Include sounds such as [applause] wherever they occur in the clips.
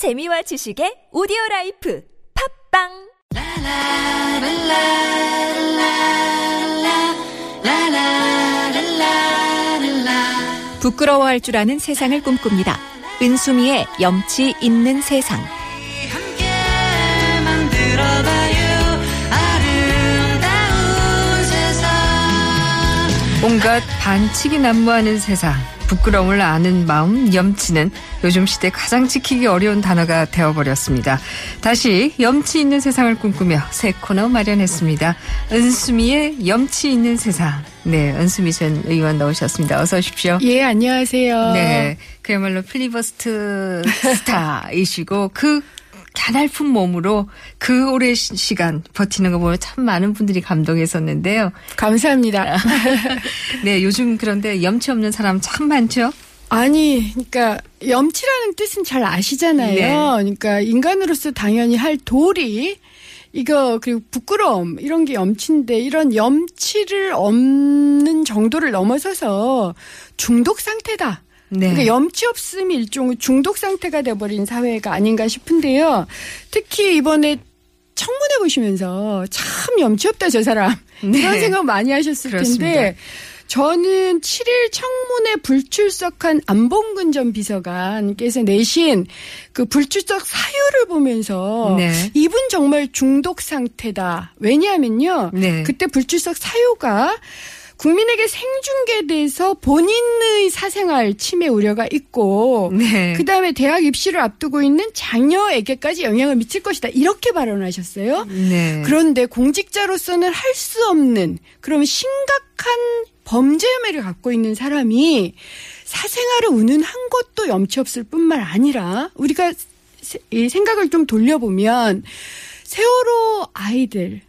재미와 지식의 오디오 라이프 팟빵 부끄러워할 줄 아는 세상을 꿈꿉니다. 은수미의 염치 있는 세상. 온갖 반칙이 난무하는 세상, 부끄러움을 아는 마음, 염치는 요즘 시대 가장 지키기 어려운 단어가 되어버렸습니다. 다시 염치 있는 세상을 꿈꾸며 새 코너 마련했습니다. 은수미의 염치 있는 세상. 네, 은수미 전 의원 나오셨습니다. 어서 오십시오. 예, 안녕하세요. 네, 그야말로 필리버스트 스타이시고 그 가날픈 몸으로 그 오랜 시- 시간 버티는 거 보면 참 많은 분들이 감동했었는데요. 감사합니다. [laughs] 네, 요즘 그런데 염치 없는 사람 참 많죠? 아니, 그러니까 염치라는 뜻은 잘 아시잖아요. 네. 그러니까 인간으로서 당연히 할 도리 이거 그리고 부끄러움 이런 게 염치인데 이런 염치를 없는 정도를 넘어서서 중독 상태다. 네. 그러니까 염치 없음이 일종의 중독 상태가 돼버린 사회가 아닌가 싶은데요. 특히 이번에 청문회 보시면서 참 염치 없다 저 사람 네. 이런 생각 많이 하셨을 그렇습니다. 텐데 저는 7일 청문회 불출석한 안봉근 전 비서관께서 내신 그 불출석 사유를 보면서 네. 이분 정말 중독 상태다. 왜냐하면요. 네. 그때 불출석 사유가 국민에게 생중계돼서 본인의 사생활 침해 우려가 있고 네. 그다음에 대학 입시를 앞두고 있는 자녀에게까지 영향을 미칠 것이다. 이렇게 발언하셨어요. 네. 그런데 공직자로서는 할 수 없는 그럼 심각한 범죄 혐의를 갖고 있는 사람이 사생활을 운운한 것도 염치 없을 뿐만 아니라 우리가 세- 이 생각을 좀 돌려보면 세월호 아이들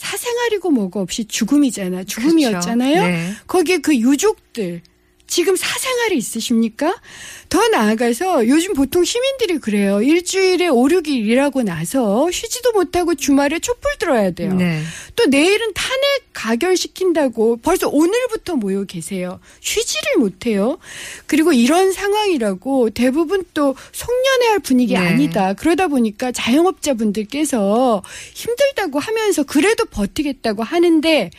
사생활이고 뭐고 없이 죽음이잖아 죽음이었잖아요. 그렇죠. 네. 거기에 그 유족들 지금 사생활이 있으십니까? 더 나아가서 요즘 보통 시민들이 그래요. 일주일에 5, 6일 일하고 나서 쉬지도 못하고 주말에 촛불 들어야 돼요. 네. 또 내일은 탄핵 가결시킨다고 벌써 오늘부터 모여 계세요. 쉬지를 못해요. 그리고 이런 상황이라고 대부분 또 송년회 할 분위기 네. 아니다. 그러다 보니까 자영업자분들께서 힘들다고 하면서 그래도 버티겠다고 하는데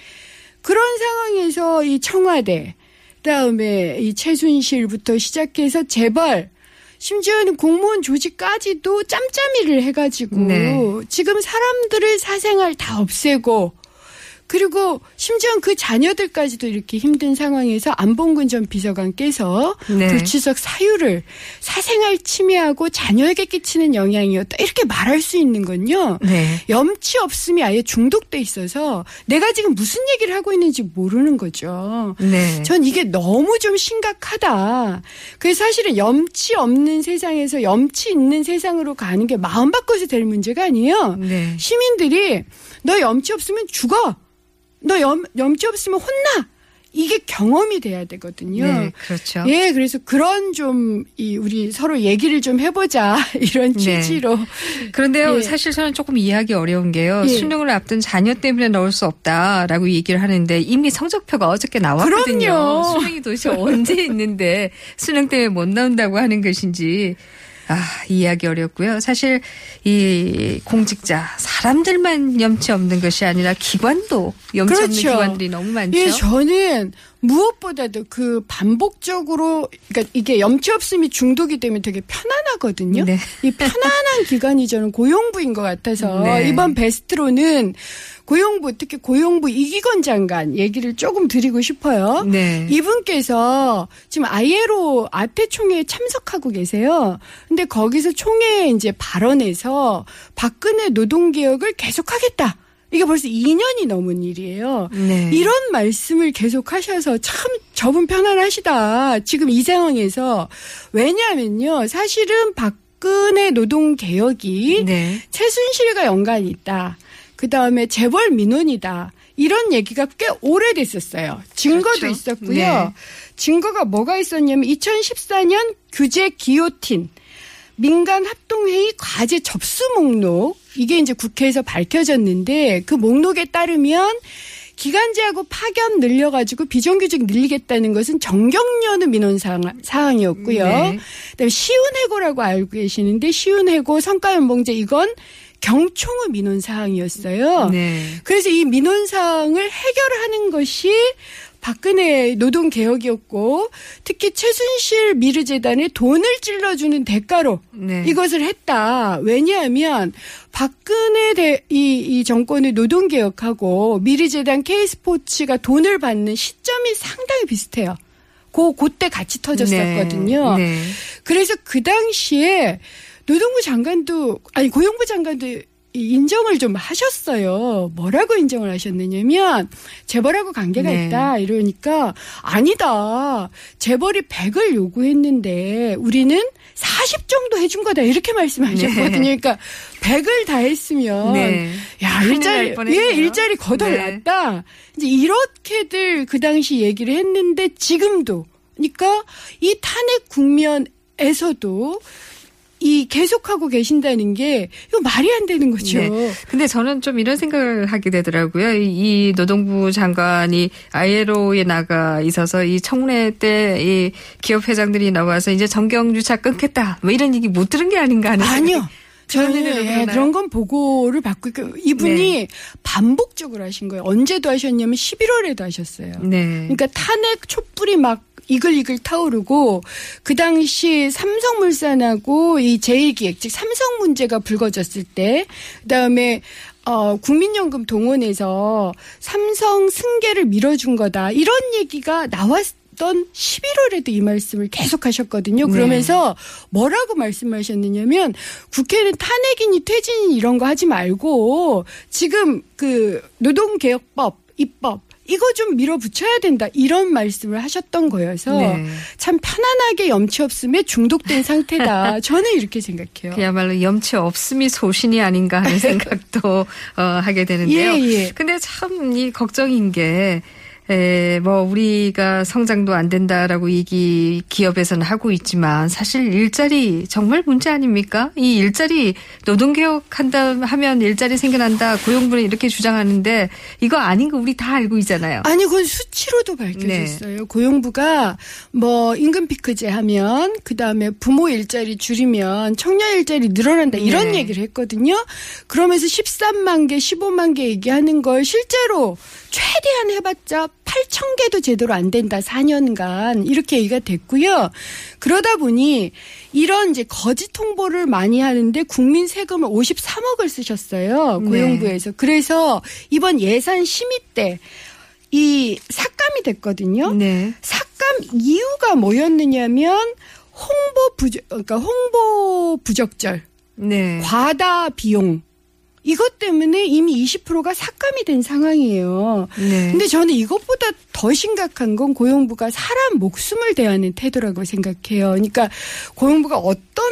그런 상황에서 이 청와대 그다음에 이 최순실부터 시작해서 재벌 심지어는 공무원 조직까지도 짬짬이를 해가지고 네. 지금 사람들의 사생활 다 없애고 그리고 심지어 그 자녀들까지도 이렇게 힘든 상황에서 안봉근 전 비서관께서 네. 불출석 사유를 사생활 침해하고 자녀에게 끼치는 영향이었다 이렇게 말할 수 있는 건요. 네. 염치 없음이 아예 중독돼 있어서 내가 지금 무슨 얘기를 하고 있는지 모르는 거죠. 네. 전 이게 너무 좀 심각하다. 그래서 사실은 염치 없는 세상에서 염치 있는 세상으로 가는 게 마음 바꿔서 될 문제가 아니에요. 네. 시민들이 너 염치 없으면 죽어. 너 염, 염치 없으면 혼나. 이게 경험이 돼야 되거든요. 네, 그렇죠. 예, 그래서 그런 좀, 이, 우리 서로 얘기를 좀 해보자. [laughs] 이런 네. 취지로. 그런데요, 예. 사실 저는 조금 이해하기 어려운 게요. 예. 수능을 앞둔 자녀 때문에 넣을 수 없다라고 얘기를 하는데 이미 성적표가 어저께 나왔거든요. 그럼요. 수능이 도대체 [laughs] 언제 있는데 수능 때문에 못 나온다고 하는 것인지 아, 이해하기 어렵고요. 사실 이 공직자 사람들만 염치 없는 것이 아니라 기관도 염치 없는 그렇죠. 기관들이 너무 많죠. 예, 저는 무엇보다도 그 반복적으로 그러니까 이게 염치 없음이 중독이 되면 되게 편안하거든요. 네. 이 편안한 [laughs] 기간이 저는 고용부인 것 같아서 네. 이번 베스트로는 고용부 특히 고용부 이기건 장관 얘기를 조금 드리고 싶어요. 네. 이분께서 지금 ILO 아태 총회에 참석하고 계세요. 근데 거기서 총회에 이제 발언해서 박근혜 노동개혁 을 계속하겠다. 이게 벌써 2년이 넘은 일이에요. 네. 이런 말씀을 계속 하셔서 참 저분 편안하시다. 지금 이 상황에서. 왜냐하면요. 사실은 박근혜 노동 개혁이 네. 최순실과 연관이 있다. 그 다음에 재벌 민원이다. 이런 얘기가 꽤 오래됐었어요. 증거도 그렇죠. 있었고요. 네. 증거가 뭐가 있었냐면 2014년 규제 기요틴 민간 합동회의 과제 접수 목록 이게 이제 국회에서 밝혀졌는데 그 목록에 따르면 기간제하고 파견 늘려가지고 비정규직 늘리겠다는 것은 정경련의 민원 사항, 사항이었고요. 네. 그다음에 쉬운해고라고 알고 계시는데 쉬운해고 성과연봉제 이건 경총의 민원 사항이었어요. 네. 그래서 이 민원 사항을 해결하는 것이 박근혜 노동 개혁이었고 특히 최순실 미르 재단에 돈을 찔러주는 대가로 네. 이것을 했다. 왜냐하면 박근혜 대, 이, 이 정권의 노동 개혁하고 미르 재단 K스포츠가 돈을 받는 시점이 상당히 비슷해요. 고 그때 같이 터졌었거든요. 네. 네. 그래서 그 당시에 노동부 장관도 아니 고용부 장관도 이 인정을 좀 하셨어요. 뭐라고 인정을 하셨느냐면 재벌하고 관계가 네. 있다 이러니까 아니다. 재벌이 100을 요구했는데 우리는 40 정도 해준 거다 이렇게 말씀하셨거든요. 네. 그러니까 100을 다 했으면 네. 야 일자리. 예 일자리 거덜났다. 이제 이렇게들 그 당시 얘기를 했는데 지금도 그러니까 이 탄핵 국면에서도 이 계속하고 계신다는 게 이거 말이 안 되는 거죠. 네. 근데 저는 좀 이런 생각을 하게 되더라고요. 이, 이 노동부 장관이 ILO에 나가 있어서 이 청문회 때 이 기업 회장들이 나와서 이제 정경유착 끊겠다. 뭐 이런 얘기 못 들은 게 아닌가 하는. 아니요. [laughs] 저는 예? 그런 건 보고를 받고 있고 이분이 네. 반복적으로 하신 거예요. 언제도 하셨냐면 11월에도 하셨어요. 네. 그러니까 탄핵 촛불이 막 이글이글 타오르고 그 당시 삼성물산하고 이 제일기획 즉 삼성 문제가 불거졌을 때 그다음에 어 국민연금 동원해서 삼성 승계를 밀어준 거다 이런 얘기가 나왔 던 11월에도 이 말씀을 계속 하셨거든요. 네. 그러면서 뭐라고 말씀하셨느냐면 국회는 탄핵이니 퇴진이니 이런 거 하지 말고 지금 그 노동개혁법 입법 이거 좀 밀어붙여야 된다 이런 말씀을 하셨던 거여서 네. 참 편안하게 염치 없음에 중독된 상태다. [laughs] 저는 이렇게 생각해요. 그야말로 염치 없음이 소신이 아닌가 하는 [laughs] 생각도 어, 하게 되는데요. 예, 예. 근데 참 이 걱정인 게 에, 뭐 우리가 성장도 안 된다라고 얘기 기업에서는 하고 있지만 사실 일자리 정말 문제 아닙니까? 이 일자리 노동 개혁한다 하면 일자리 생겨난다 고용부는 이렇게 주장하는데 이거 아닌 거 우리 다 알고 있잖아요. 아니 그건 수치로도 밝혀졌어요. 고용부가 뭐 임금 피크제 하면 그 다음에 부모 일자리 줄이면 청년 일자리 늘어난다 이런 네. 얘기를 했거든요. 그러면서 13만 개, 15만 개 얘기하는 걸 실제로 최대한 해봤자 8천 개도 제대로 안 된다 4년간 이렇게 얘기가 됐고요. 그러다 보니 이런 이제 거짓 홍보를 많이 하는데 국민 세금을 53억을 쓰셨어요 네. 고용부에서. 그래서 이번 예산 심의 때 이 삭감이 됐거든요. 네. 삭감 이유가 뭐였느냐면 홍보 부적 그러니까 홍보 부적절, 네. 과다 비용 이것 때문에 이미 20%가 삭감이 된 상황이에요. 네. 근데 저는 이것보다 더 심각한 건 고용부가 사람 목숨을 대하는 태도라고 생각해요. 그러니까 고용부가 어떤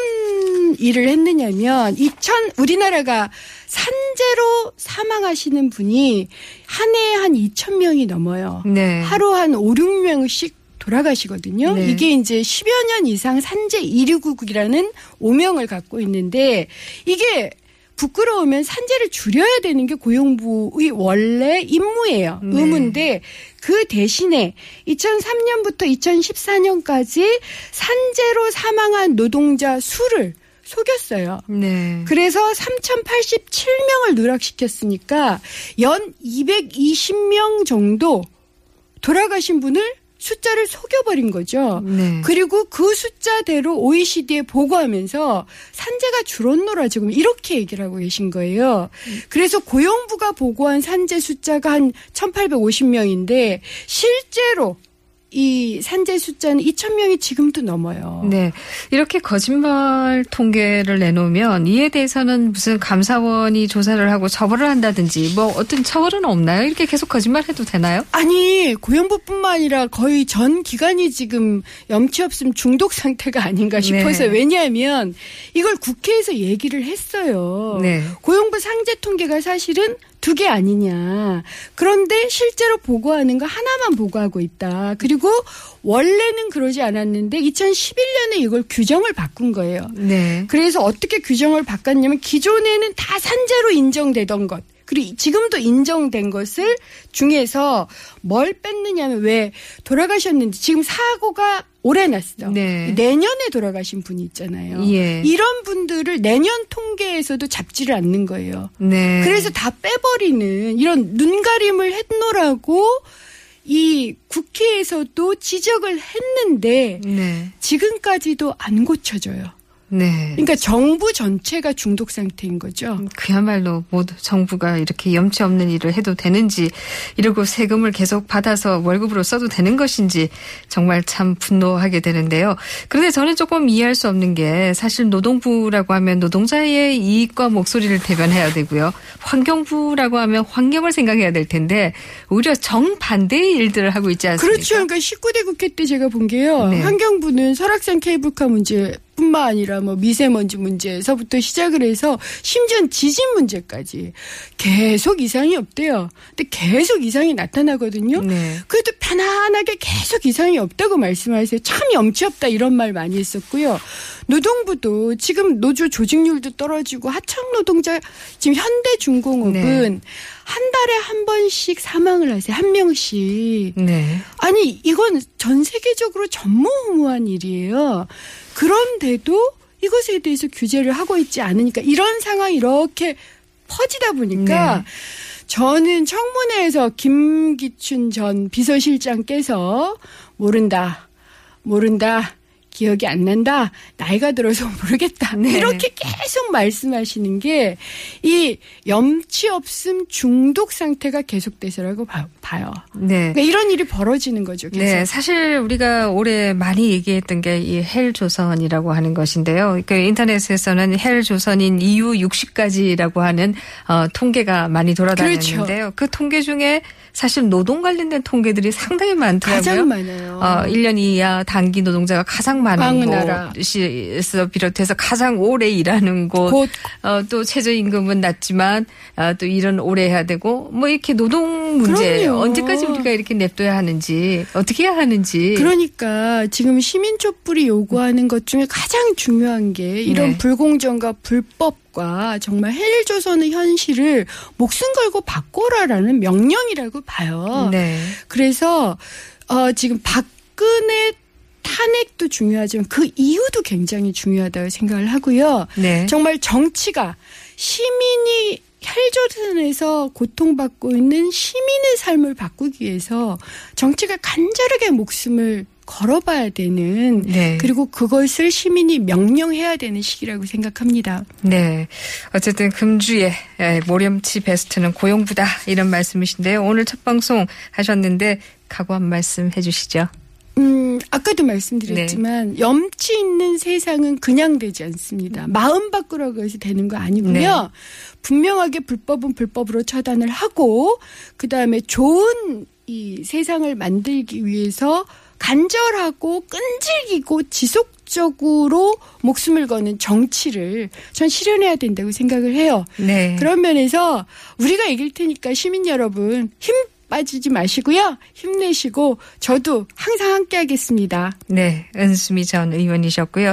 일을 했느냐면 2000 우리나라가 산재로 사망하시는 분이 한 해에 한 2천 명이 넘어요. 네. 하루 한 5, 6명씩 돌아가시거든요. 네. 이게 이제 10여 년 이상 산재 1위국이라는 오명을 갖고 있는데 이게 부끄러우면 산재를 줄여야 되는 게 고용부의 원래 임무예요. 네. 의무인데 그 대신에 2003년부터 2014년까지 산재로 사망한 노동자 수를 속였어요. 네. 그래서 3,087명을 누락시켰으니까 연 220명 정도 돌아가신 분을 숫자를 속여버린 거죠. 네. 그리고 그 숫자대로 OECD에 보고하면서 산재가 줄었노라 지금 이렇게 얘기를 하고 계신 거예요. 그래서 고용부가 보고한 산재 숫자가 한 1,850명인데 실제로 이 산재 숫자는 2,000명이 지금도 넘어요. 네. 이렇게 거짓말 통계를 내놓으면 이에 대해서는 무슨 감사원이 조사를 하고 처벌을 한다든지 뭐 어떤 처벌은 없나요? 이렇게 계속 거짓말 해도 되나요? 아니 고용부뿐만 아니라 거의 전 기관이 지금 염치 없음 중독 상태가 아닌가 싶어서 네. 왜냐하면 이걸 국회에서 얘기를 했어요. 네. 고용부 상재 통계가 사실은 두 개 아니냐. 그런데 실제로 보고하는 거 하나만 보고하고 있다. 그리고 원래는 그러지 않았는데 2011년에 이걸 규정을 바꾼 거예요. 네. 그래서 어떻게 규정을 바꿨냐면 기존에는 다 산재로 인정되던 것. 그리고 지금도 인정된 것을 중에서 뭘 뺐느냐면 왜 돌아가셨는지 지금 사고가 올해 났어. 네. 내년에 돌아가신 분이 있잖아요. 예. 이런 분들을 내년 통계에서도 잡지를 않는 거예요. 네. 그래서 다 빼버리는 이런 눈가림을 했노라고 이 국회에서도 지적을 했는데 네. 지금까지도 안 고쳐져요. 네. 그러니까 정부 전체가 중독 상태인 거죠. 그야말로 모두 정부가 이렇게 염치 없는 일을 해도 되는지 이러고 세금을 계속 받아서 월급으로 써도 되는 것인지 정말 참 분노하게 되는데요. 그런데 저는 조금 이해할 수 없는 게 사실 노동부라고 하면 노동자의 이익과 목소리를 대변해야 되고요. 환경부라고 하면 환경을 생각해야 될 텐데 오히려 정반대의 일들을 하고 있지 않습니까? 그렇죠. 그러니까 19대 국회 때 제가 본 게요. 네. 환경부는 설악산 케이블카 문제 뿐만 아니라 뭐 미세먼지 문제에서부터 시작을 해서 심지어 지진 문제까지 계속 이상이 없대요. 근데 계속 이상이 나타나거든요. 네. 그래도 편안하게 계속 이상이 없다고 말씀하세요. 참 염치 없다 이런 말 많이 했었고요. 노동부도 지금 노조 조직률도 떨어지고 하청 노동자 지금 현대중공업은 네. 한 달에 한 번씩 사망을 하세요. 한 명씩. 네. 아니 이건 전 세계적으로 전무후무한 일이에요. 그런데도 이것에 대해서 규제를 하고 있지 않으니까 이런 상황이 이렇게 퍼지다 보니까 네. 저는 청문회에서 김기춘 전 비서실장께서 모른다, 모른다. 기억이 안 난다. 나이가 들어서 [laughs] 모르겠다. 네. 이렇게 계속 말씀하시는 게 이 염치 없음 중독 상태가 계속돼서라고 봐- 봐요. 네. 그러니까 이런 일이 벌어지는 거죠. 계속. 네, 사실 우리가 올해 많이 얘기했던 게 이 헬조선이라고 하는 것인데요. 그 인터넷에서는 헬조선인 이후 60가지라고 하는 어, 통계가 많이 돌아다녔는데요. 그 통계 중에 사실 노동 관련된 통계들이 상당히 많더라고요. 가장 많아요. 어, 1년 이하 단기 노동자가 가장 많은 많은 나라. 곳에서 비롯해서 가장 오래 일하는 곳, 곧 어, 또 최저임금은 낮지만 어, 또 일은 오래 해야 되고 뭐 이렇게 노동 문제 그럼요. 언제까지 우리가 이렇게 냅둬야 하는지 어떻게 해야 하는지 그러니까 지금 시민 촛불이 요구하는 것 중에 가장 중요한 게 이런 네. 불공정과 불법 과 정말 헬조선의 현실을 목숨 걸고 바꿔라라는 명령이라고 봐요. 네. 그래서 어 지금 박근혜 탄핵도 중요하지만 그 이유도 굉장히 중요하다고 생각을 하고요. 네. 정말 정치가 시민이 헬조선에서 고통받고 있는 시민의 삶을 바꾸기 위해서 정치가 간절하게 목숨을 걸어봐야 되는 네. 그리고 그것을 시민이 명령해야 되는 시기라고 생각합니다. 네. 어쨌든 금주의 에, 모렴치 베스트는 고용부다 이런 말씀이신데요. 오늘 첫 방송 하셨는데 각오 한 말씀 해주시죠. 음, 아까도 말씀드렸지만 염치 있는 세상은 그냥 되지 않습니다. 마음 바꾸라고 해서 되는 거 아니고요. 네. 분명하게 불법은 불법으로 처단을 하고 그다음에 좋은 이 세상을 만들기 위해서 간절하고 끈질기고 지속적으로 목숨을 거는 정치를 전 실현해야 된다고 생각을 해요. 네. 그런 면에서 우리가 이길 테니까 시민 여러분 힘 빠지지 마시고요. 힘내시고 저도 항상 함께 하겠습니다. 네, 은수미 전 의원이셨고요.